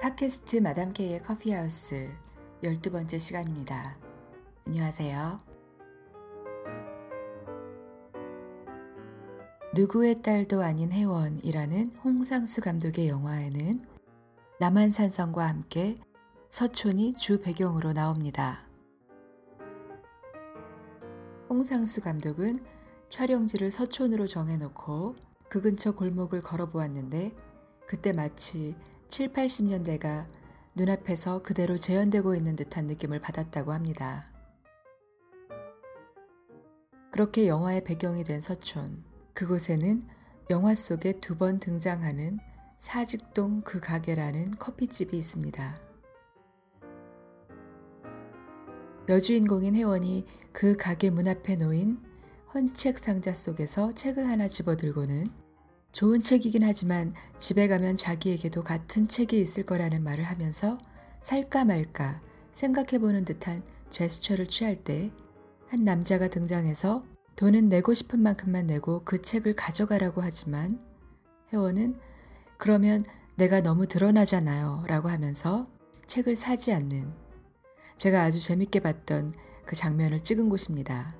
팟캐스트 마담 K의 커피하우스 12번째 시간입니다. 안녕하세요. 누구의 딸도 아닌 혜원이라는 홍상수 감독의 영화에는 남한산성과 함께 서촌이 주 배경으로 나옵니다. 홍상수 감독은 촬영지를 서촌으로 정해놓고 그 근처 골목을 걸어보았는데 그때 마치 7, 80년대가 눈앞에서 그대로 재현되고 있는 듯한 느낌을 받았다고 합니다. 그렇게 영화의 배경이 된 서촌. 그곳에는 영화 속에 두 번 등장하는 사직동 그 가게라는 커피집이 있습니다. 여주인공인 혜원이 그 가게 문 앞에 놓인 헌책 상자 속에서 책을 하나 집어들고는 좋은 책이긴 하지만 집에 가면 자기에게도 같은 책이 있을 거라는 말을 하면서 살까 말까 생각해보는 듯한 제스처를 취할 때 한 남자가 등장해서 돈은 내고 싶은 만큼만 내고 그 책을 가져가라고 하지만 혜원은 그러면 내가 너무 드러나잖아요 라고 하면서 책을 사지 않는 제가 아주 재밌게 봤던 그 장면을 찍은 곳입니다.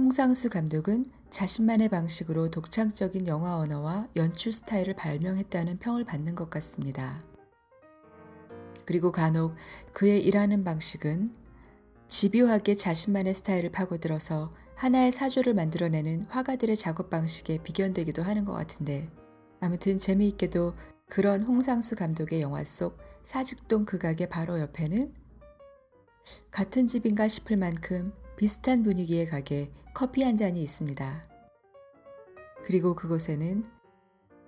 홍상수 감독은 자신만의 방식으로 독창적인 영화 언어와 연출 스타일을 발명했다는 평을 받는 것 같습니다. 그리고 간혹 그의 일하는 방식은 집요하게 자신만의 스타일을 파고들어서 하나의 사조를 만들어내는 화가들의 작업 방식에 비견되기도 하는 것 같은데 아무튼 재미있게도 그런 홍상수 감독의 영화 속 사직동 극악의 바로 옆에는 같은 집인가 싶을 만큼 비슷한 분위기의 가게 커피 한 잔이 있습니다. 그리고 그곳에는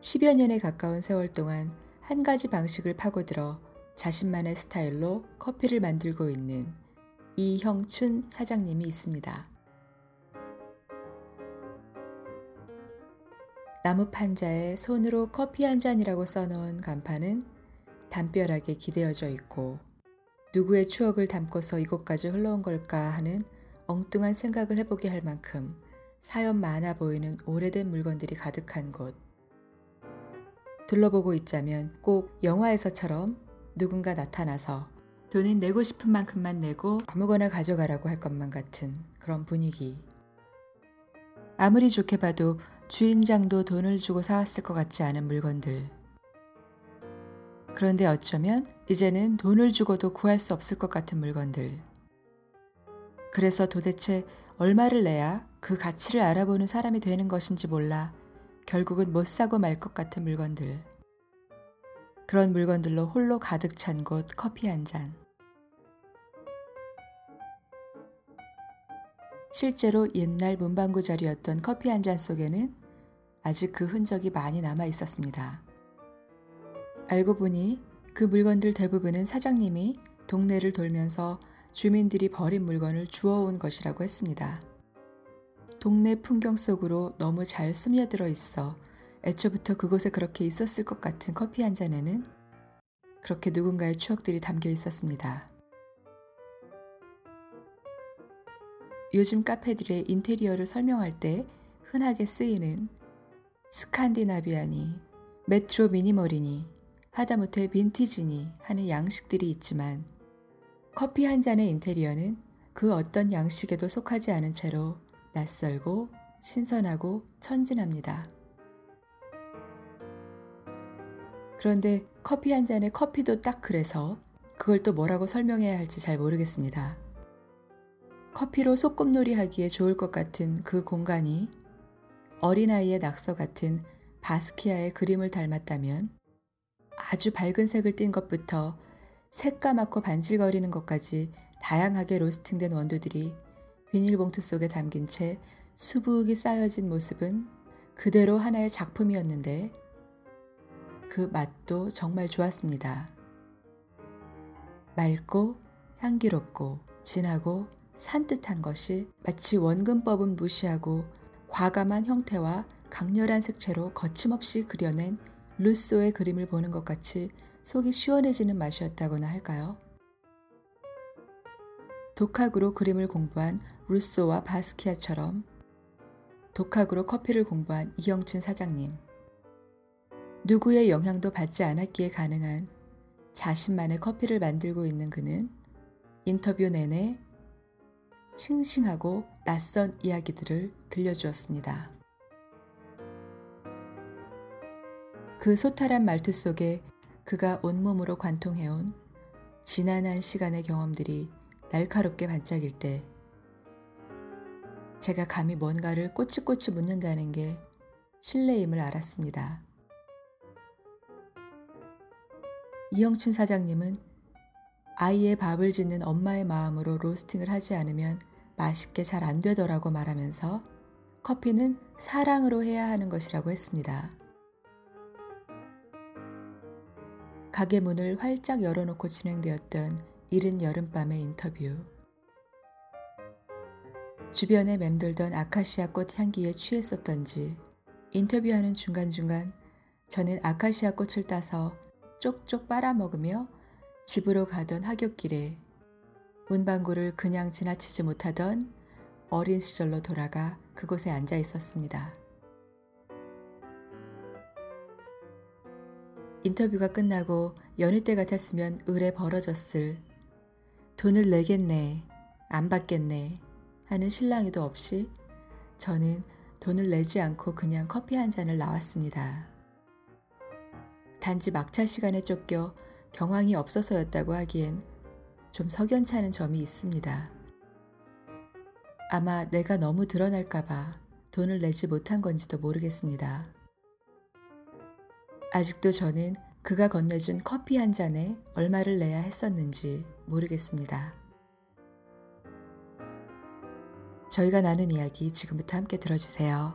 10여 년에 가까운 세월 동안 한 가지 방식을 파고들어 자신만의 스타일로 커피를 만들고 있는 이형춘 사장님이 있습니다. 나무 판자에 손으로 커피 한 잔이라고 써놓은 간판은 담벼락에 기대어져 있고 누구의 추억을 담고서 이곳까지 흘러온 걸까 하는 엉뚱한 생각을 해보게 할 만큼 사연 많아 보이는 오래된 물건들이 가득한 곳. 둘러보고 있자면 꼭 영화에서처럼 누군가 나타나서 돈은 내고 싶은 만큼만 내고 아무거나 가져가라고 할 것만 같은 그런 분위기. 아무리 좋게 봐도 주인장도 돈을 주고 사왔을 것 같지 않은 물건들. 그런데 어쩌면 이제는 돈을 주고도 구할 수 없을 것 같은 물건들. 그래서 도대체 얼마를 내야 그 가치를 알아보는 사람이 되는 것인지 몰라 결국은 못 사고 말 것 같은 물건들. 그런 물건들로 홀로 가득 찬 곳 커피 한 잔. 실제로 옛날 문방구 자리였던 커피 한 잔 속에는 아직 그 흔적이 많이 남아 있었습니다. 알고 보니 그 물건들 대부분은 사장님이 동네를 돌면서 주민들이 버린 물건을 주워온 것이라고 했습니다. 동네 풍경 속으로 너무 잘 스며들어 있어 애초부터 그곳에 그렇게 있었을 것 같은 커피 한 잔에는 그렇게 누군가의 추억들이 담겨 있었습니다. 요즘 카페들의 인테리어를 설명할 때 흔하게 쓰이는 스칸디나비아니, 메트로 미니멀이니, 하다못해 빈티지니 하는 양식들이 있지만 커피 한 잔의 인테리어는 그 어떤 양식에도 속하지 않은 채로 낯설고 신선하고 천진합니다. 그런데 커피 한 잔의 커피도 딱 그래서 그걸 또 뭐라고 설명해야 할지 잘 모르겠습니다. 커피로 소꿉놀이 하기에 좋을 것 같은 그 공간이 어린아이의 낙서 같은 바스키아의 그림을 닮았다면 아주 밝은 색을 띤 것부터 새까맣고 반질거리는 것까지 다양하게 로스팅된 원두들이 비닐봉투 속에 담긴 채 수북이 쌓여진 모습은 그대로 하나의 작품이었는데 그 맛도 정말 좋았습니다. 맑고 향기롭고 진하고 산뜻한 것이 마치 원근법은 무시하고 과감한 형태와 강렬한 색채로 거침없이 그려낸 루소의 그림을 보는 것 같이 속이 시원해지는 맛이었다거나 할까요? 독학으로 그림을 공부한 루소와 바스키아처럼 독학으로 커피를 공부한 이영춘 사장님. 누구의 영향도 받지 않았기에 가능한 자신만의 커피를 만들고 있는 그는 인터뷰 내내 싱싱하고 낯선 이야기들을 들려주었습니다. 그 소탈한 말투 속에 그가 온몸으로 관통해온 지난한 시간의 경험들이 날카롭게 반짝일 때 제가 감히 뭔가를 꼬치꼬치 묻는다는 게 신뢰임을 알았습니다. 이영춘 사장님은 아이의 밥을 짓는 엄마의 마음으로 로스팅을 하지 않으면 맛있게 잘 안 되더라고 말하면서 커피는 사랑으로 해야 하는 것이라고 했습니다. 가게 문을 활짝 열어놓고 진행되었던 이른 여름밤의 인터뷰. 주변에 맴돌던 아카시아 꽃 향기에 취했었던지 인터뷰하는 중간중간 저는 아카시아 꽃을 따서 쪽쪽 빨아먹으며 집으로 가던 하굣길에 문방구를 그냥 지나치지 못하던 어린 시절로 돌아가 그곳에 앉아 있었습니다. 인터뷰가 끝나고 여느 때 같았으면 을에 벌어졌을 돈을 내겠네, 안 받겠네 하는 실랑이도 없이 저는 돈을 내지 않고 그냥 커피 한 잔을 나왔습니다. 단지 막차 시간에 쫓겨 경황이 없어서였다고 하기엔 좀 석연찮은 점이 있습니다. 아마 내가 너무 드러날까봐 돈을 내지 못한 건지도 모르겠습니다. 아직도 저는 그가 건네준 커피 한 잔에 얼마를 내야 했었는지 모르겠습니다. 저희가 나눈 이야기 지금부터 함께 들어주세요.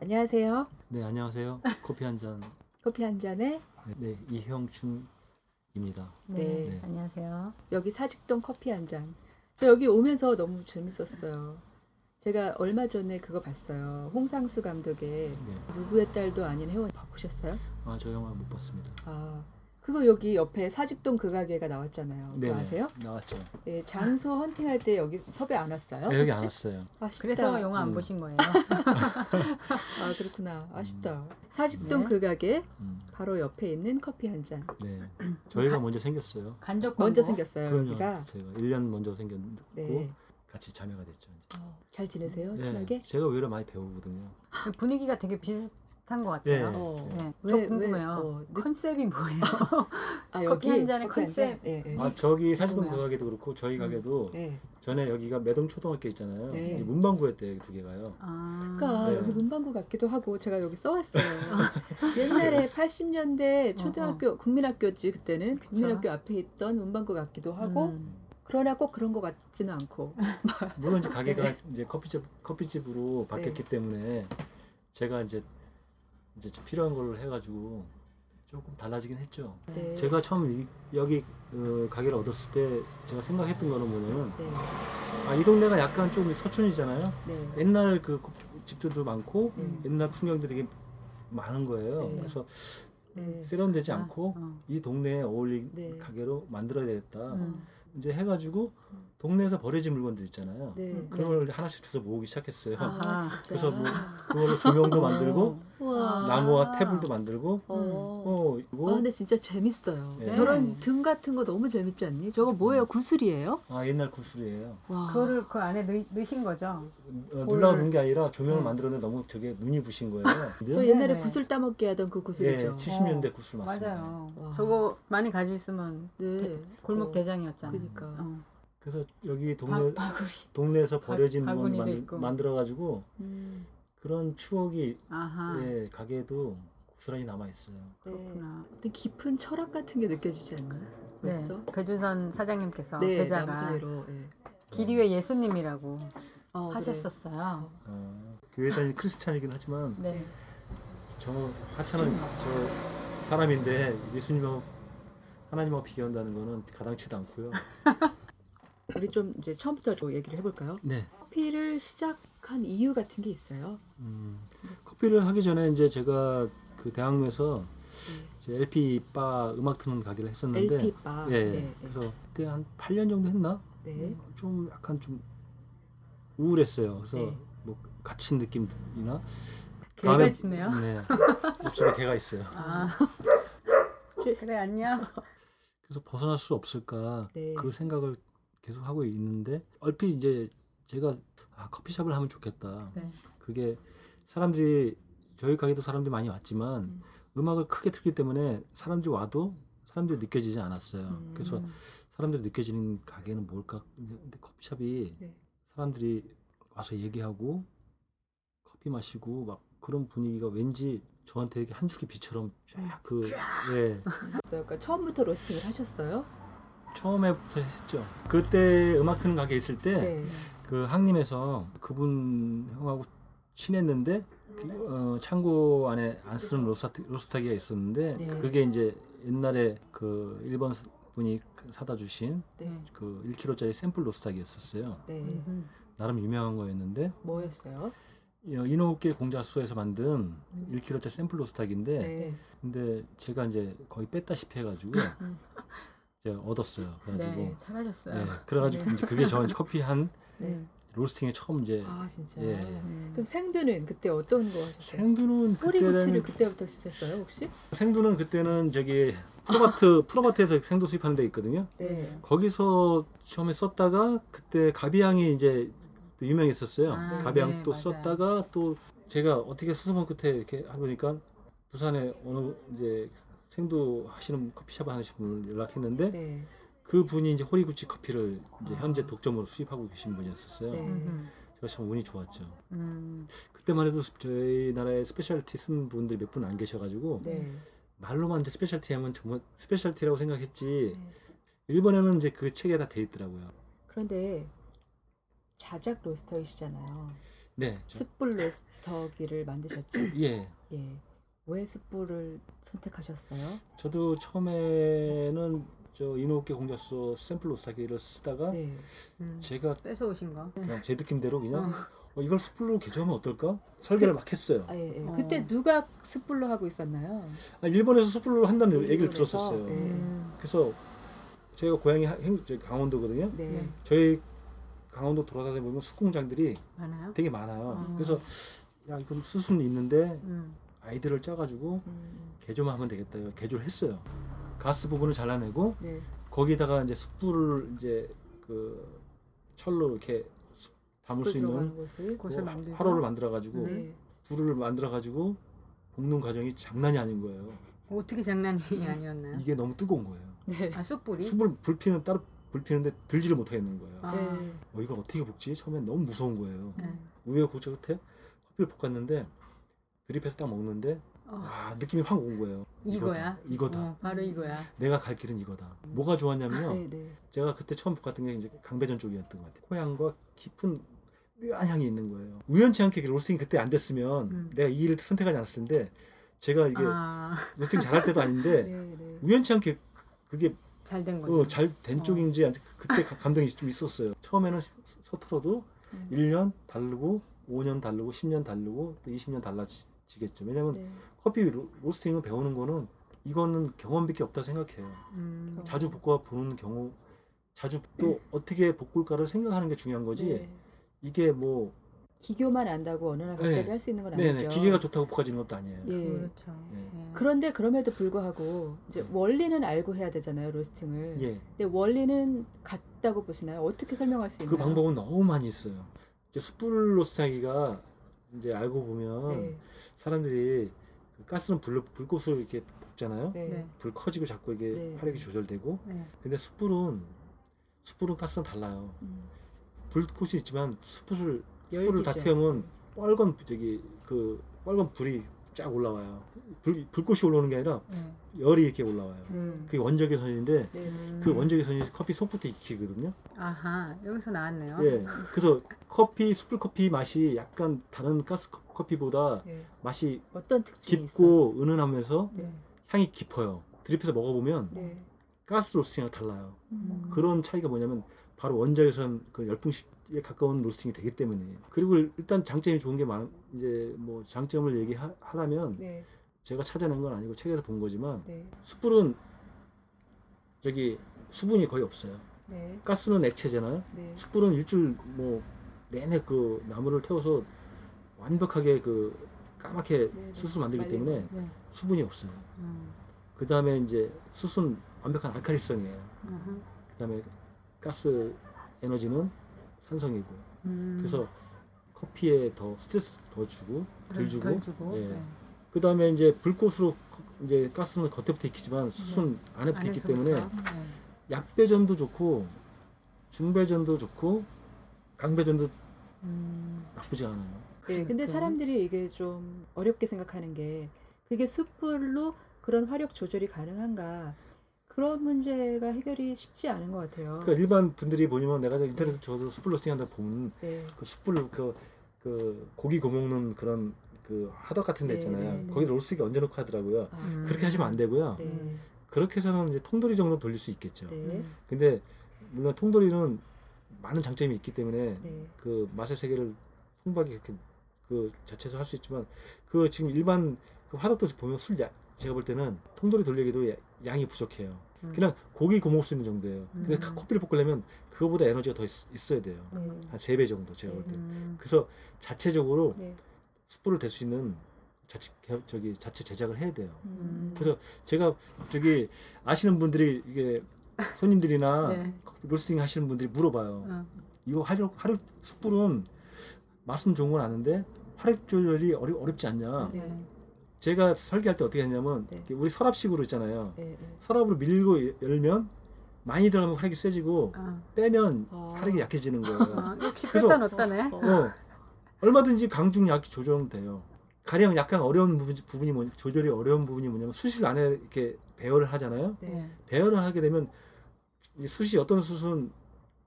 안녕하세요. 네 안녕하세요. 커피 한 잔. 커피 한 잔에 네 이형춘입니다. 네. 네. 안녕하세요. 여기 사직동 커피 한 잔. 여기 오면서 너무 재밌었어요. 제가 얼마 전에 그거 봤어요. 홍상수 감독의 네. 누구의 딸도 아닌 회원 보셨어요? 아 저 영화 못 봤습니다. 아 그거 여기 옆에 사직동 그 가게가 나왔잖아요. 그거 네네, 아세요? 나왔죠. 예, 장소 헌팅할 때 여기 섭외 안 왔어요? 네, 여기 안 혹시? 왔어요. 아쉽다. 그래서 영화 안 음. 보신 거예요. 아 그렇구나. 아쉽다. 사직동 네. 그 가게 음, 바로 옆에 있는 커피 한 잔. 네. 저희가 먼저 생겼어요. 간접 먼저 광고. 생겼어요 그럼요. 여기가. 제가 1년 먼저 생겼고 네. 같이 자매가 됐죠. 이제. 어, 잘 지내세요? 네, 친하게? 제가 오히려 많이 배우거든요. 분위기가 되게 비슷한 것 네. 같아요. 어. 네. 왜- 저 왜- 궁금해요. 어, 느- 컨셉이 뭐예요? 아, 커피 한 잔의 커피 한 컨셉. 잔? 예, 예. 아 저기 사시동 그. 가게도 그렇고 저희 가게도 네. 전에 여기가 매동 초등학교 있잖아요. 네. 이 문방구였대 두 개가요. 아, 그러니까 네. 여기 문방구 같기도 하고 제가 여기 써왔어요. 옛날에 80년대 어, 초등학교 국민학교지 그때는 국민학교 앞에 있던 문방구 같기도 하고 음. 그러나 꼭 그런 것 같지는 않고 물론 이제 가게가 네. 이제 커피집 커피집으로 바뀌었기 때문에 제가 이제 이제 좀 필요한 걸로 해가지고 조금 달라지긴 했죠. 네. 제가 처음 이- 여기 어, 가게를 얻었을 때 제가 생각했던 거는 뭐냐면 네, 아, 이 동네가 약간 좀 서촌이잖아요. 네, 옛날 그 코- 집들도 많고 네. 옛날 풍경들이 되게 많은 거예요. 네. 그래서 네. 세련되지 아, 않고 어. 이 동네에 어울릴 네. 가게로 만들어야 되겠다. 음. 이제 해가지고 동네에서 버려진 물건들 있잖아요. 네. 그런 걸 하나씩 주워 모으기 시작했어요. 아, 진짜. 그래서 뭐 그걸로 조명도 만들고 우와. 나무와 태블도 만들고 어. 어 이거 아 근데 진짜 재밌어요. 네. 저런 등 같은 거 너무 재밌지 않니? 저거 뭐예요? 구슬이에요? 아 옛날 구슬이에요. 와. 그거를 그 안에 넣, 넣으신 거죠? 어, 눌러가 놓은 게 아니라 조명을 네. 만들었는데 너무 되게 눈이 부신 거예요. 저 옛날에 네. 구슬 따먹기 하던 그 예, 구슬이죠. 70년대 구슬 맞습니다. 맞아요. 와. 저거 많이 가지고 있으면 네. 골목 어, 대장이었잖아요. 그러니까. 어. 그래서 여기 동네 바. 동네에서 버려진 바- 물건 바구니도 만들, 있고. 만들어 가지고 음, 그런 추억이 아하. 예, 가게에도 고스란히 남아 있어요. 네. 그렇구나. 근데 깊은 철학 같은 게 느껴지지 않나요? 네. 벌써? 배준선 사장님께서 네, 남사이로. 네. 길이의 예수님이라고 어, 그래. 하셨었어요. 어, 교회 다니는 크리스찬이긴 하지만 네. 저 하찮은 저 사람인데 예수님하고 하나님하고 비교한다는 거는 가당치도 않고요. 우리 좀 이제 처음부터 또 얘기를 해볼까요? 네. 커피를 시작한 이유 같은 게 있어요. 음, 커피를 하기 전에 이제 제가 그 대학로에서 네. 이제 LP 바 음악 트는 가게를 했었는데 LP 바. 예, 네, 네. 그래서 그때 한 8년 정도 했나? 네. 좀 약간 좀 우울했어요. 그래서 네. 뭐 갇힌 느낌이나 개가 다음에- 짖네요. 네. 입술에 개가 있어요. 아. 그래 안녕. 그래서 벗어날 수 없을까 네. 그 생각을 계속 하고 있는데 얼핏 이제 제가 아, 커피숍을 하면 좋겠다. 네. 그게 사람들이 저희 가게도 사람들이 많이 왔지만 음. 음악을 크게 틀기 때문에 사람들이 와도 사람들이 느껴지지 않았어요. 음. 그래서 사람들이 느껴지는 가게는 뭘까? 근데 커피숍이 네. 사람들이 와서 얘기하고 커피 마시고 막 그런 분위기가 왠지 저한테 이렇게 한 줄기 빛처럼 쫙그 예. 그러니까 처음부터 로스팅을 하셨어요? 처음에부터 했죠. 그때 음악 트는 가게 있을 때 네. 그 항림에서 그분 형하고 친했는데 그, 어, 창고 안에 안 쓰는 로스타, 로스타기가 있었는데 네. 그게 이제 옛날에 그 일본 분이 사다 주신 네. 그 1kg짜리 샘플 로스타기였었어요. 네. 음. 나름 유명한 거였는데 뭐였어요? 어, 이노우케 공자수에서 만든 1kg짜리 샘플 로스타기인데 네. 근데 제가 이제 거의 뺐다시피 해가지고 음. 제가 얻었어요. 그래가지고 네, 잘하셨어요. 예, 그래가지고 네. 이제 그게 저 이제 커피 한 네. 로스팅에 처음 이제 아 진짜. 예. 음. 그럼 생두는 그때 어떤 거 하셨어요? 생두는 꼬리고치를 그때부터 쓰셨어요 혹시? 생두는 그때는 저기 프로바트 프로바트에서 생두 수입하는 데 있거든요. 네. 거기서 처음에 썼다가 그때 가비향이 이제 또 유명했었어요. 아, 가비향 네, 또 맞아요. 썼다가 또 제가 어떻게 수소문 끝에 이렇게 해보니까 부산에 어느 이제 생두 하시는 커피숍 하시는 분을 연락했는데 네. 그 분이 이제 호리구치 커피를 이제 아. 현재 독점으로 수입하고 계신 분이었었어요. 네. 음. 제가 참 운이 좋았죠. 음. 그때만 해도 저희 나라에 specialty 쓴 분들이 몇 분 안 계셔가지고 네. 말로만 이제 specialty 하면 정말 specialty라고 생각했지 네. 일본에는 이제 그 책에 다 돼 있더라고요. 그런데 자작 로스터이시잖아요. 네, 저- 숯불 로스터기를 만드셨죠? 예. 예. 왜 숯불을 선택하셨어요? 저도 처음에는 저 이노우케 공자소 샘플 로스타기를 쓰다가 네. 음. 제가 뺏어 오신 거. 그냥 제 느낌대로 그냥 어. 어, 이걸 숯불로 개조하면 어떨까 설계를 막 했어요. 아, 예, 예. 어. 그때 누가 숯불로 하고 있었나요? 아, 일본에서 숯불로 한다는 얘기를 일본에서? 들었었어요. 네. 음. 그래서 제가 고향이 하- 행- 저기 강원도거든요. 네. 네. 저희 강원도 돌아다니다 보면 숯공장들이 많아요? 되게 많아요. 어. 그래서 야 이건 수순 있는데 음. 아이들을 짜가지고 음, 개조만 하면 되겠다. 이거 개조를 했어요. 가스 부분을 잘라내고 네. 거기다가 이제 숯불을 이제 그 철로 이렇게 숯- 담을 수 있는 곳을. 곳을 그 만들고. 화로를 만들어 가지고 네. 불을 만들어 가지고 볶는 과정이 장난이 아닌 거예요. 어떻게 장난이 아니었나요? 이게 너무 뜨거운 거예요. 네. 아 쑥불이? 숯불 불 피는 따로 불 피는데 들지를 못하겠는 거예요. 아. 네. 어, 이거 어떻게 볶지? 처음엔 너무 무서운 거예요. 네. 우여 고저 끝에 커피를 볶았는데 드립해서 딱 먹는데 어, 와 느낌이 확 온 거예요. 이거야? 이거다. 이거다. 어, 바로 이거야. 내가 갈 길은 이거다. 뭐가 좋았냐면요. 네, 네. 제가 그때 처음 볶았던 게 이제 강배전 쪽이었던 것 같아요. 코향과 깊은 묘한 향이 있는 거예요. 우연치 않게 로스팅이 그때 안 됐으면 음. 내가 이 일을 선택하지 않았을 텐데 제가 이게 아, 로스팅 잘할 때도 아닌데 네, 네. 우연치 않게 그게 잘 된 거죠. 어, 잘된 어. 쪽인지 아무튼 그때 가- 감동이 좀 있었어요. 처음에는 서- 서툴어도 음. 1년 다르고 5년 다르고 10년 다르고 또 20년 달라지 겠죠. 왜냐면 네. 커피 로, 로스팅을 배우는 거는 이거는 경험밖에 없다 생각해요. 음. 자주 볶아 보는 경우 자주 또 어떻게 볶을까를 생각하는 게 중요한 거지. 네. 이게 뭐 기교만 안다고 어느 날 갑자기 네. 할수 있는 건 네네 아니죠. 기계가 좋다고 볶아지는 것도 아니에요. 예. 그렇죠. 예. 예. 그런데 그럼에도 불구하고 이제 원리는 알고 해야 되잖아요 로스팅을. 예. 근데 원리는 같다고 보시나요? 어떻게 설명할 수 있나요? 그 방법은 너무 많이 있어요. 이제 숯불 로스팅하기가 이제 알고 보면 네, 사람들이 그 가스는 불 불꽃을 이렇게 볶잖아요. 네, 네. 불 커지고 자꾸 이게 네. 화력이 조절되고. 네. 근데 숯불은 숯불은 가스는 달라요. 음, 불꽃이 있지만 숯불을 숯불을 다 열기죠. 태우면 빨간 저기 그 빨간 불이 쫙 올라와요. 불 불꽃이 올라오는 게 아니라 네. 열이 이렇게 올라와요. 음, 그게 원적외 선인데 네. 음. 그 원적외 선이 커피 속부터 익히거든요. 아하 여기서 나왔네요. 예. 그래서 커피 숯불 커피 맛이 약간 다른 가스 커- 커피보다 네. 맛이 어떤 특징이 있어요? 깊고 은은하면서 네, 향이 깊어요. 드립해서 먹어보면 네. 가스 로스팅이랑 달라요. 음. 그런 차이가 뭐냐면 바로 원자에선 그 열풍식 에 가까운 로스팅이 되기 때문에 그리고 일단 장점이 좋은 게 많 이제 뭐 장점을 얘기하라면 네, 제가 찾아낸 건 아니고 책에서 본 거지만 네, 숯불은 저기 수분이 거의 없어요. 네, 가스는 액체잖아요. 네. 숯불은 일주일 뭐 내내 그 나무를 태워서 완벽하게 그 까맣게 네, 네. 수수 만들기 말리고. 때문에 네. 수분이 없어요. 음. 그 다음에 이제 수순 완벽한 알칼리성이에요. 그 다음에 가스 에너지는 산성이고. 음. 그래서 커피에 더 스트레스 더 주고 덜 주고. 덜 주고. 예. 네. 그 다음에 이제 불꽃으로 커- 이제 가스는 겉에부터 익히지만 수순 안에부터 있기 때문에. 네. 약배전도 좋고 중배전도 좋고 강배전도 음. 나쁘지 않아요. 네, 근데 그렇죠. 사람들이 이게 좀 어렵게 생각하는 게 그게 숯불로 그런 화력 조절이 가능한가 그런 문제가 해결이 쉽지 않은 것 같아요. 그러니까 일반 분들이 보면 내가 저 인터넷에 저도 숯불 로스팅 한다 보면 네, 그 숯불 그, 그 고기 구먹는 그런 그 하덕 같은 데 네, 있잖아요. 네, 네. 거기 롤스틱에 얹어놓고 하더라고요. 아, 음. 그렇게 하시면 안 되고요. 네, 그렇게 해서는 이제 통돌이 정도 돌릴 수 있겠죠. 네, 음. 근데 물론 통돌이는 많은 장점이 있기 때문에 네, 그 맛의 세계를 풍부하게 이렇게 그 자체에서 할 수 있지만 그 지금 일반 그 화덕도 보면 술 야, 제가 볼 때는 통돌이 돌리기도 야- 양이 부족해요. 음. 그냥 고기 구먹을 수 있는 정도예요. 근데 음. 커피를 볶으려면 그거보다 에너지가 더 있, 어야 돼요. 네, 한세 배 정도 제가 볼 때. 음. 그래서 자체적으로 네, 숯불을 댈 수 있는 자체 개- 저기 자체 제작을 해야 돼요. 음, 그래서 제가 저기 아시는 분들이 이게 손님들이나 네. 로스팅 하시는 분들이 물어봐요. 어. 이거 화력 화력 숯불은 맛은 좋은 건 아는데 화력 조절이 어려, 어렵지 않냐? 네, 제가 설계할 때 어떻게 했냐면 네. 우리 서랍식으로 있잖아요. 네, 네. 서랍으로 밀고 여- 열면 많이 들어가면 화력이 세지고 아. 빼면 아. 화력이 약해지는 거예요. 아, 역시 그래서- 뺐다 넣었다네. 어, 어, 얼마든지 강중 약 조절은 돼요. 가령 약간 어려운 부분, 부분이 뭐 조절이 어려운 부분이 뭐냐면 수실 안에 이렇게 배열을 하잖아요. 네, 네. 배열을 하게 되면 이 숯이 어떤 숯은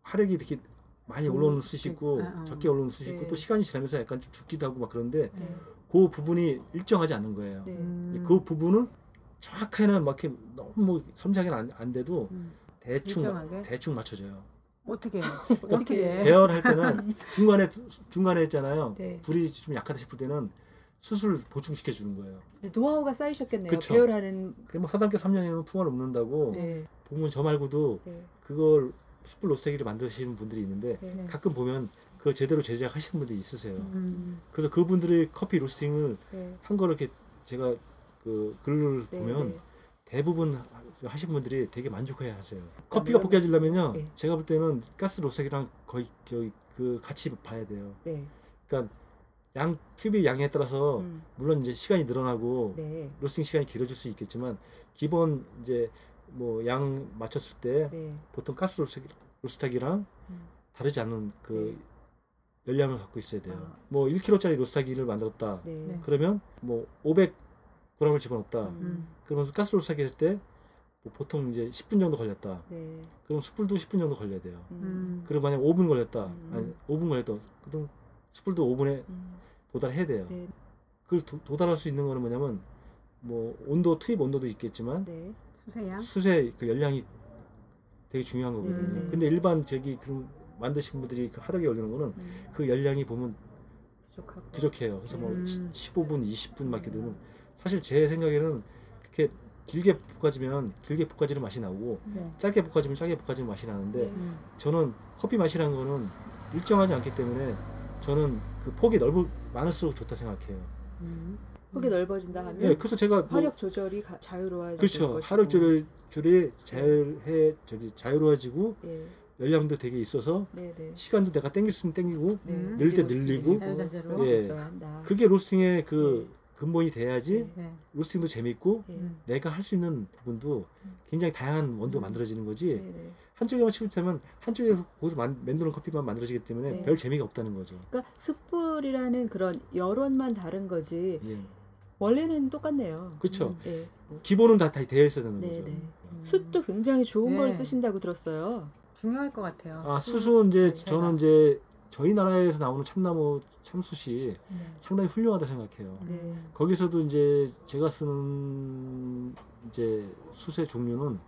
화력이 이렇게 많이 좀 올라오는 숯이 있고 아, 아. 적게 올라오는 숯이 있고 네. 또 시간이 지나면서 약간 좀 죽기도 하고 막 그런데 네, 그 부분이 일정하지 않은 거예요. 네. 음. 그 부분을 정확하게는 막 이렇게 너무 뭐 섬세하게는 안, 안 돼도 음. 대충 일정하게? 대충 맞춰져요. 어떻게 어떻게 어떻게 해? 배열할 때는 중간에 중간에 있잖아요. 네. 불이 좀 약하다 싶을 때는 숯을 보충시켜 주는 거예요. 이제 노하우가 쌓이셨겠네요. 그쵸. 배열하는 그뭐 사단계 3년이면 풍화를 묻는다고 네, 보면 저 말고도 네, 그걸 숯불 로스테기를 만드시는 분들이 있는데 네. 네. 가끔 보면 그걸 제대로 제작하시는 분들이 있으세요. 음. 그래서 그분들의 커피 로스팅을 네, 한 거를 이렇게 제가 그 글을 네, 보면 네. 대부분 하신 분들이 되게 만족해 하세요. 커피가 볶여지려면요. 네. 제가 볼 때는 가스 로스tek이랑 거의 저기 그 같이 봐야 돼요. 네, 그러니까 양 튜브의 양에 따라서 음, 물론 이제 시간이 늘어나고 네, 로스팅 시간이 길어질 수 있겠지만 기본 이제 뭐 양 맞췄을 때 네, 보통 가스 로스텍, 로스타기랑 음. 다르지 않은 그 네. 열량을 갖고 있어야 돼요. 아. 뭐 1kg짜리 로스타기를 만들었다. 네, 네. 그러면 뭐 500g을 집어넣었다. 음, 그러면서 가스 로스타기 할때 뭐 보통 이제 10분 정도 걸렸다. 네, 그럼 숯불도 10분 정도 걸려야 돼요. 음, 음. 그리고 만약 5분 걸렸다. 음. 아니 5분 걸렸다. 그럼 숯불도 5분에 음, 도달해야 돼요. 네, 그걸 도, 도달할 수 있는 거는 뭐냐면 뭐 온도 투입 온도도 있겠지만 네, 수세양. 숯의 그 열량이 되게 중요한 거거든요. 네, 네. 근데 일반 저기 그런 만드신 분들이 그 하덕에 올리는 거는 음, 그 열량이 보면 부족하고. 부족해요. 그래서 뭐 음. 15분, 20분 막 이렇게 되면 사실 제 생각에는 그렇게 길게 볶아지면 길게 볶아지는 맛이 나오고 네. 짧게 볶아지면 짧게 볶아지는 맛이 나는데 네. 음. 저는 커피 맛이라는 거는 일정하지 않기 때문에 저는 그 폭이 넓을 많을수록 좋다 생각해요. 음. 폭이 넓어진다 하면 예, 그래서 제가 뭐 화력 조절이 가, 자유로워질 그렇죠. 화력 조절 조절이 자유해 저기 자유로워지고 예, 열량도 되게 있어서 네, 네, 시간도 내가 땡길 수는 땡기고 네. 음. 늘때 늘리고. 자유자재로. 예. 있어야 한다. 그게 로스팅의 그 근본이 돼야지 네. 네. 로스팅도 재밌고 예, 음. 내가 할 수 있는 부분도 굉장히 다양한 원도가 음. 만들어지는 네, 거지 네. 한쪽에만 치우치면 한쪽에서 거기서 만, 만드는 커피만 만들어지기 때문에 네. 별 재미가 없다는 거죠. 그러니까 숯불이라는 그런 여론만 다른 거지 예. 원래는 똑같네요. 그렇죠. 예, 기본은 다, 다 되어 있어야 되는 네, 거죠. 네. 음. 숯도 굉장히 좋은 네. 걸 쓰신다고 들었어요. 중요할 것 같아요. 아 수- 수수 이제 자체가. 저는 이제 저희 나라에서 나오는 참나무 참숯이 네. 상당히 훌륭하다 생각해요. 네. 거기서도 이제 제가 쓰는 이제 숯의 종류는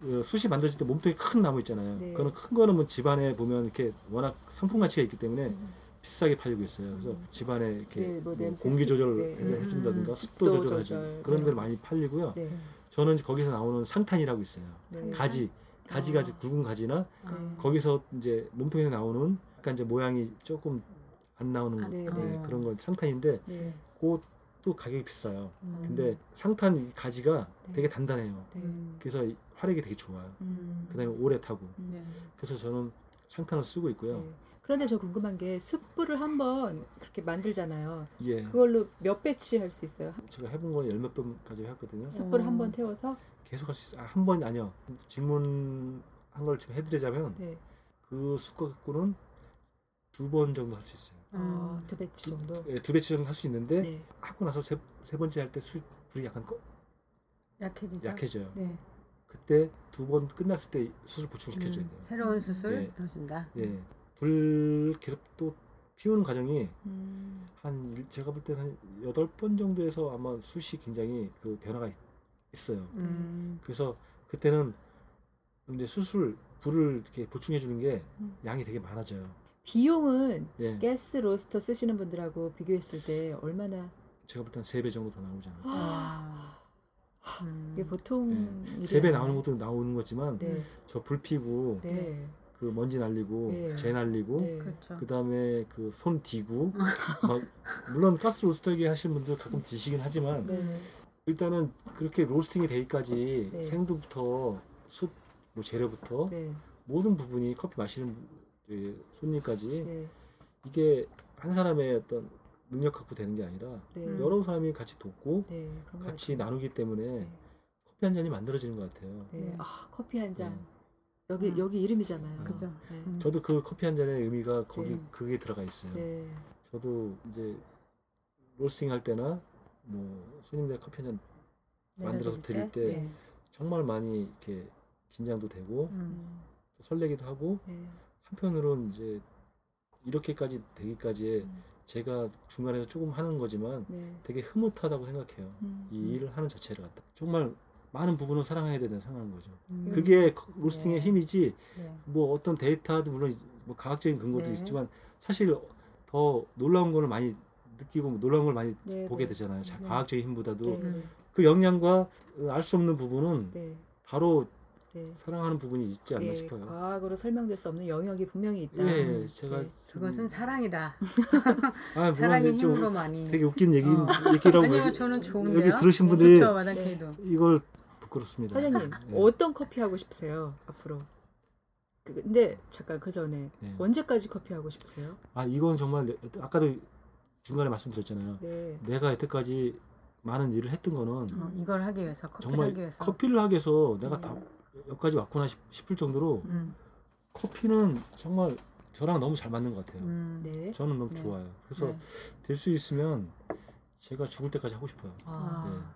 그 숯이 만들어질 때 몸통이 큰 나무 있잖아요. 네. 그거는 큰 거는 뭐 집안에 보면 이렇게 워낙 상품 가치가 있기 때문에 음. 비싸게 팔리고 있어요. 그래서 음. 집안에 이렇게 네, 뭐 뭐 공기 습- 조절을 네. 해- 해준다든가 음. 습도 조절해주는 조절. 그런 네. 데를 많이 팔리고요. 네. 저는 거기서 나오는 상탄이라고 있어요. 네. 가지, 가지 아. 가지 굵은 가지나 아. 네. 거기서 이제 몸통에서 나오는 약간 이제 모양이 조금 안 나오는 아, 네, 네, 네. 그런 건 상탄인데 네. 그것도 가격이 비싸요. 음. 근데 상탄 이 가지가 네. 되게 단단해요. 그래서 이 화력이 되게 좋아요. 음. 그다음에 오래 타고. 그래서 저는 상탄을 쓰고 있고요. 네. 그런데 저 궁금한 게 숯불을 한번 그렇게 만들잖아요. 예. 그걸로 몇 배치 할 수 있어요? 제가 해본 건 열몇 번까지 했거든요. 숯불 음. 한번 태워서 계속 할 수 있어요. 아, 한 번이 아니요. 질문한 걸 지금 해드리자면 네. 그 숯과 갖고는 두 번 정도 할 수 있어요. 어, 음. 두 배치 두, 정도. 예, 두 배치 정도 할 수 있는데 네. 하고 나서 세, 세 번째 할 때 숯 불이 약간 꺼- 약해지죠. 약해져요. 네. 그때 두 번 끝났을 때 숯을 보충시켜줘야 음. 돼요. 새로운 수술 네. 넣으신다. 예. 불 계속 또 피우는 과정이 음. 한 일- 제가 볼 때는 한 여덟 번 정도에서 아마 숯이 굉장히 그 변화가 있- 있어요. 음. 그래서 그때는 이제 수술 불을 이렇게 보충해 주는 게 음. 양이 되게 많아져요. 비용은 예. 가스 로스터 쓰시는 분들하고 비교했을 때 얼마나 제가 볼 때는 세배 정도 더 나오잖아요. 와. 음. 이게 보통 일이 세배 아니에요. 나오는 것도 나오는 거지만 네. 저불 피고 네. 그 먼지 날리고 네. 재 날리고 네. 그렇죠. 그다음에 그 손 디고 막 물론 가스 로스터기 하시는 분들 가끔 디시긴 하지만 네. 일단은 그렇게 로스팅이 되기까지 네. 생두부터 숯, 뭐 재료부터 네. 모든 부분이 커피 마시는 그 손님까지 네. 이게 한 사람의 어떤 능력 갖고 되는 게 아니라 네. 음. 여러 사람이 같이 돕고 네. 같이. 나누기 때문에 네. 커피 한 잔이 만들어지는 것 같아요. 네. 네. 아, 커피 한 잔. 네. 여기 음. 여기 이름이잖아요. 그죠. 네. 음. 저도 그 커피 한 잔의 의미가 거기 네. 그게 들어가 있어요. 네. 저도 이제 로스팅 할 때나 뭐 손님들 커피 한 잔 만들어서 드릴 때? 때 네. 정말 많이 이렇게 긴장도 되고 음. 음. 또 설레기도 하고 네. 한편으로는 이제 이렇게까지 되기까지에 음. 제가 중간에서 조금 하는 거지만 네. 되게 흐뭇하다고 생각해요. 음. 이 일을 하는 자체를 갖다 정말 많은 부분을 사랑해야 되는 생각하는 거죠. 음. 그게 커- 로스팅의 네. 힘이지 네. 뭐 어떤 데이터도 물론 뭐 과학적인 근거도 네. 있지만 사실 더 놀라운 거를 많이 느끼고 놀라운 걸 많이 네, 보게 네. 되잖아요. 자, 네. 과학적인 힘보다도 네. 음. 그 영향과 알 수 없는 부분은 네. 바로 네. 사랑하는 부분이 있지 않나 예, 싶어요. 과학으로 설명될 수 없는 영역이 분명히 있다. 예, 제가 네. 그것은 사랑이다. 아좀 힘으로 많이. 되게 웃긴 얘기 어. 얘기라고 아니요, 저는 좋은데요. 여기 들으신 분들이. 이걸 부끄럽습니다. 사장님 네. 어떤 커피 하고 싶으세요 앞으로? 그- 근데 잠깐 그 전에 네. 언제까지 커피 하고 싶으세요? 아 이건 정말 내- 아까도 중간에 말씀드렸잖아요. 네. 내가 여태까지 많은 일을 했던 거는 어, 이걸 하기 위해서 커피를 정말 하기 위해서. 커피를 하기 위해서 내가 네. 다 여기까지 왔구나 싶, 싶을 정도로 음. 커피는 정말 저랑 너무 잘 맞는 것 같아요. 음. 네. 저는 너무 네. 좋아요. 그래서 네. 될수 있으면 제가 죽을 때까지 하고 싶어요. 아,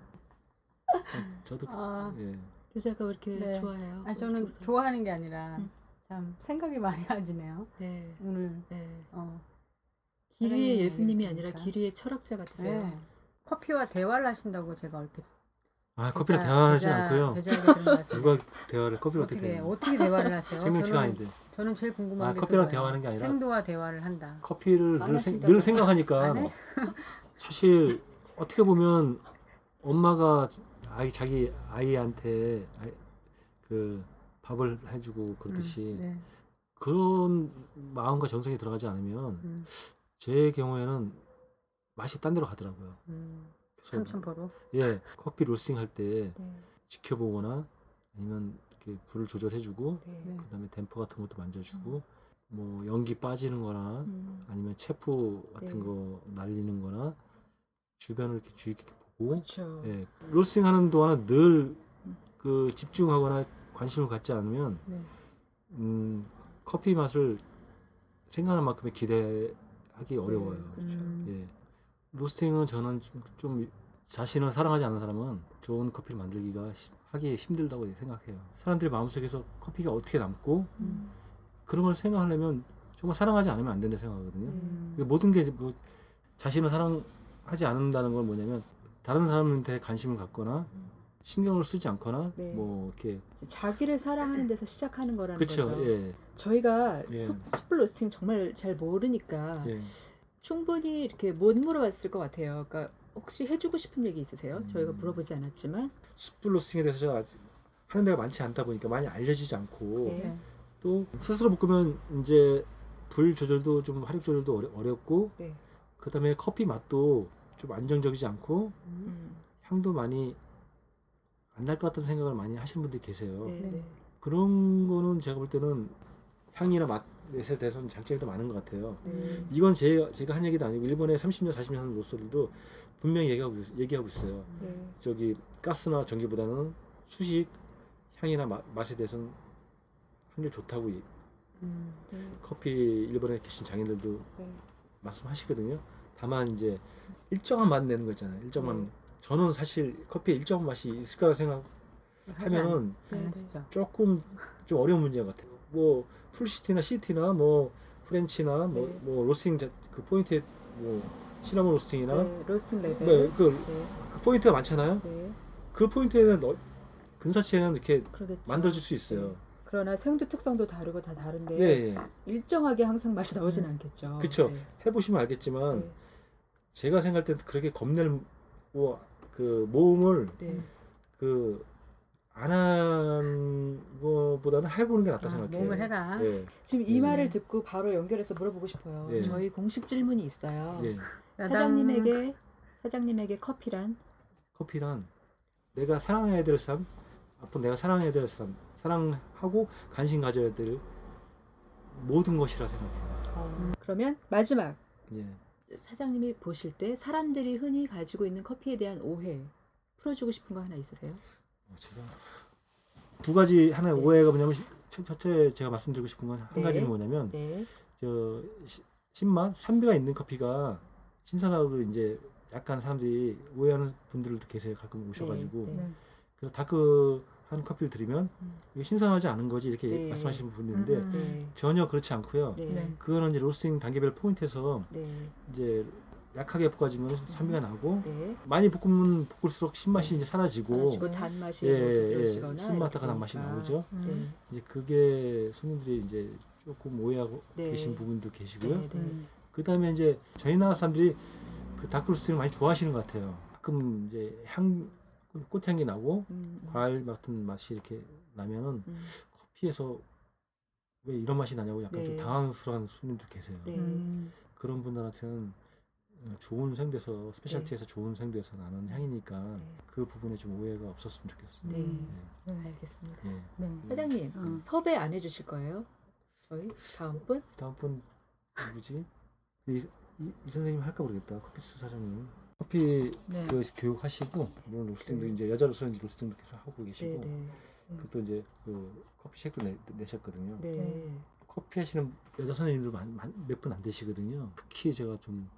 저도 아. 예. 요새가 왜 이렇게 네. 좋아해요? 아니 저는 어떻게 좋아하는 게 아니라 음. 참 생각이 많이 하지네요. 네. 오늘 네. 어. 길이의 사장님 예수님이 아니라. 길이의 철학자 같으세요. 네. 커피와 대화를 하신다고 제가 얼핏 아 커피랑 배자- 대화하지 배자- 않고요. 누가 대화를 커피를 어떻게 어떻게? 어떻게 대화를 하세요? 생명체가 저는, 아닌데 저는 제일 궁금한 아, 게 커피랑 그거예요. 대화하는 게 아니라 생도와 대화를 한다. 커피를 안 늘, 생? 늘 생각하니까 안 해? 사실 어떻게 보면 엄마가 아이 자기 아이한테 아이, 그 밥을 해주고 그러듯이 음, 네. 그런 마음과 정성이 들어가지 않으면 음, 제 경우에는 맛이 딴 데로 가더라고요. 음, 삼천포로. 예 커피 로스팅 할때 네. 지켜보거나 아니면 이렇게 불을 조절해주고 네. 네. 그다음에 댐퍼 같은 것도 만져주고 뭐 연기 빠지는거나 음. 아니면 체프 같은 네. 거 날리는 거나 주변을 이렇게 주의 깊게 보고 그렇죠. 예, 로스팅 하는 동안은 늘 음. 그 집중하거나 관심을 갖지 않으면 네. 음, 커피 맛을 생각하는 만큼의 기대하기 어려워요. 그렇죠. 음, 예. 로스팅은 저는 좀, 좀 자신을 사랑하지 않는 사람은 좋은 커피를 만들기가 시- 하기 힘들다고 생각해요. 사람들의 마음속에서 커피가 어떻게 남고 음. 그런 걸 생각하려면 정말 사랑하지 않으면 안 된다 생각하거든요. 음, 이게 모든 게 뭐 자신을 사랑하지 않는다는 건 뭐냐면 다른 사람한테 관심을 갖거나 신경을 쓰지 않거나 네. 뭐 이렇게 자기를 사랑하는 데서 시작하는 거라는 그렇죠. 거죠. 예. 저희가 예. 숯- 숯불 로스팅 정말 잘 모르니까 예. 충분히 이렇게 못 물어봤을 것 같아요. 그러니까 혹시 해주고 싶은 얘기 있으세요? 음. 저희가 물어보지 않았지만. 숯불 로스팅에 대해서 제가 하는 데가 많지 않다 보니까 많이 알려지지 않고 네. 네. 또 스스로 볶으면 이제 불 조절도 좀 화력 조절도 어려, 어렵고 네. 그다음에 커피 맛도 좀 안정적이지 않고 음. 향도 많이 안 날 것 같다는 생각을 많이 하시는 분들이 계세요. 네, 네. 그런 거는 제가 볼 때는 향이나 맛에 대해서는 장점이 더 많은 것 같아요. 네. 이건 제, 제가 한 얘기도 아니고 일본의 30년 40년 하는 로스들도 분명히 얘기하고 있- 얘기하고 있어요. 네. 저기 가스나 전기보다는 수식 향이나 마- 맛에 대해서는 한결 좋다고 이- 음. 네. 커피 일본에 계신 장인들도 네. 말씀하시거든요. 다만 이제 일정한 맛 내는 거 있잖아요. 일정한 네. 저는 사실 커피에 일정한 맛이 있을 거라 생각하면은 네, 네. 조금 좀 어려운 문제 같아요. 뭐 풀시티나 시티나 뭐 French나 뭐, 네. 뭐 로스팅 자- 그 포인트에 뭐 시나몬 로스팅이나 네. 로스팅 레벨. 뭐 그, 네. 그 포인트가 많잖아요. 네. 그 포인트에는 너- 근사치에는 이렇게 그러겠죠. 만들어질 수 있어요. 네. 그러나 생두 특성도 다르고 다 다른데 네, 예. 일정하게 항상 맛이 나오진 음. 않겠죠. 그쵸. 네. 해보시면 알겠지만 네. 제가 생각할 때 그렇게 겁낼 뭐, 그 모험을 네. 그안 하는 거보다는 해보는 게 낫다 아, 생각해요. 모험을 해라. 예, 지금 이 네. 말을 듣고 바로 연결해서 물어보고 싶어요. 네. 저희 공식 질문이 있어요. 예. 사장님에게 사장님에게 커피란 커피란 내가 사랑해야 될 사람, 앞으로 내가 사랑해야 될 사람, 사랑하고 관심 가져야 될 모든 것이라 생각해요. 어, 그러면 마지막 예. 사장님이 보실 때 사람들이 흔히 가지고 있는 커피에 대한 오해 풀어주고 싶은 거 하나 있으세요? 어, 제가 두 가지 하나의 네. 오해가 뭐냐면 첫- 첫째 제가 말씀드리고 싶은 건한 네. 가지는 뭐냐면 네. 저 시- 신맛 산미가 있는 커피가 신선하고도 이제 약간 사람들이 오해하는 분들도 계세요 가끔 오셔가지고 네. 네. 그래서 dark 한 커피를 드리면 음. 이게 신선하지 않은 거지 이렇게 네. 말씀하시는 분들인데 음, 음. 네. 전혀 그렇지 않고요. 네. 네. 그거는 이제 로스팅 단계별 포인트에서 네. 이제 약하게 볶아지면 산미가 나고 네. 많이 볶으면 볶을수록 신맛이 이제 사라지고 사라지고 단맛이 예, 예, 쓴맛과 단맛이. 나오죠. 음. 네. 이제 그게 손님들이 이제 조금 오해하고 네. 계신 부분도 계시고요. 네. 네. 음. 그다음에 이제 저희 나라 사람들이 그 다크로스팅을 많이 좋아하시는 것 같아요. 가끔 이제 향 꽃향기 나고 음, 음, 과일 같은 맛이 이렇게 나면은 음. 커피에서 왜 이런 맛이 나냐고 약간 네. 좀 당황스러운 손님도 계세요. 네. 음. 그런 분들한테는 어, 좋은 생돼서 스페셜티에서 좋은 생돼서 나는 향이니까 네. 그 부분에 좀 오해가 없었으면 좋겠어요. 네. 음. 네. 알겠습니다. 예. 네. 사장님 어. 섭외 안 해주실 거예요? 저희 다음 분? 다음번 누구지? 이, 이, 이 선생님 할까 모르겠다. 커피스 사장님. 커피 네. 그 교육하시고 물론 로스팅도 네. 이제 여자로서는 이제 로스팅도 계속 하고 네, 계시고 네, 또 이제 그 커피 책도 내, 내셨거든요. 네. 커피 하시는 여자 선생님들 몇 분 안 되시거든요. 특히 제가 좀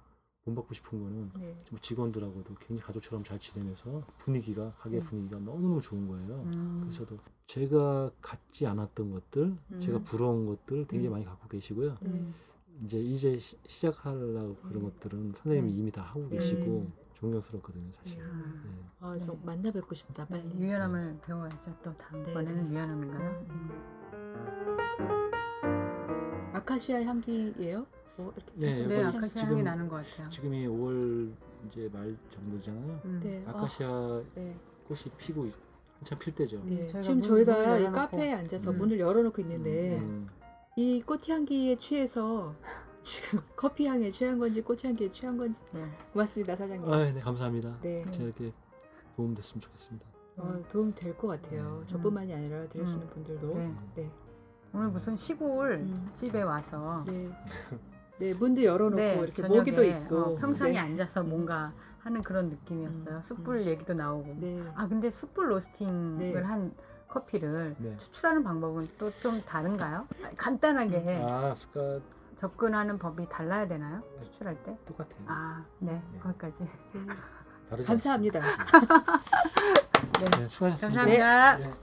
본받고 싶은 거는 네. 뭐 직원들하고도 굉장히 가족처럼 잘 지내면서 분위기가 가게 음. 분위기가 너무너무 좋은 거예요. 음. 그래서 저도 제가 갖지 않았던 것들, 제가 음. 부러운 것들 되게 음. 많이 갖고 계시고요. 음. 이제 이제 시, 시작하려고 그런 네. 것들은 선생님이 네. 이미 다 하고 네. 계시고 존경스럽거든요, 사실. 네. 네. 아, 저 네. 만나 뵙고 싶다. 네, 빨리. 유연함을 배워야죠. 또 다음번에는 네, 네. 유연함인가요? 음. 아카시아 향기예요? 뭐 이렇게 네, 계속 네, 아카시아 지금- 향이 나는 것 같아요. 지금이 5월 이제 말 정도잖아요. 음. 네. 아카시아 아, 네. 꽃이 피고 한참 필 때죠. 음, 예, 저희가 지금 문- 저희가 이 열어놓고- 카페에 앉아서 음. 문을 열어놓고 있는데 음, 이 꽃향기에 취해서 지금 커피 향에 취한 건지 꽃향기에 취한 건지 네. 고맙습니다 사장님. 아, 네, 감사합니다. 네, 음. 제가 이렇게 도움 됐으면 좋겠습니다. 어, 도움 될 것 같아요. 음. 저뿐만이 아니라 들으시는 음. 분들도. 네. 네, 오늘 무슨 시골 음. 집에 와서 네, 네 문도 열어놓고 네, 이렇게 저녁에, 모기도 있고 어, 평상에 네. 앉아서 뭔가 하는 그런 느낌이었어요. 음, 숯불 얘기도 나오고. 네, 아 근데 숯불 로스팅을 네. 한 커피를 네. 추출하는 방법은 또 좀 다른가요? 아, 간단하게 아, 숟가 접근하는 법이 달라야 되나요? 추출할 때? 똑같아요. 아, 네, 네. 거기까지. 네. 다르지 감사합니다. 않습니다. 네, 수고하셨습니다. 감사합니다. 네.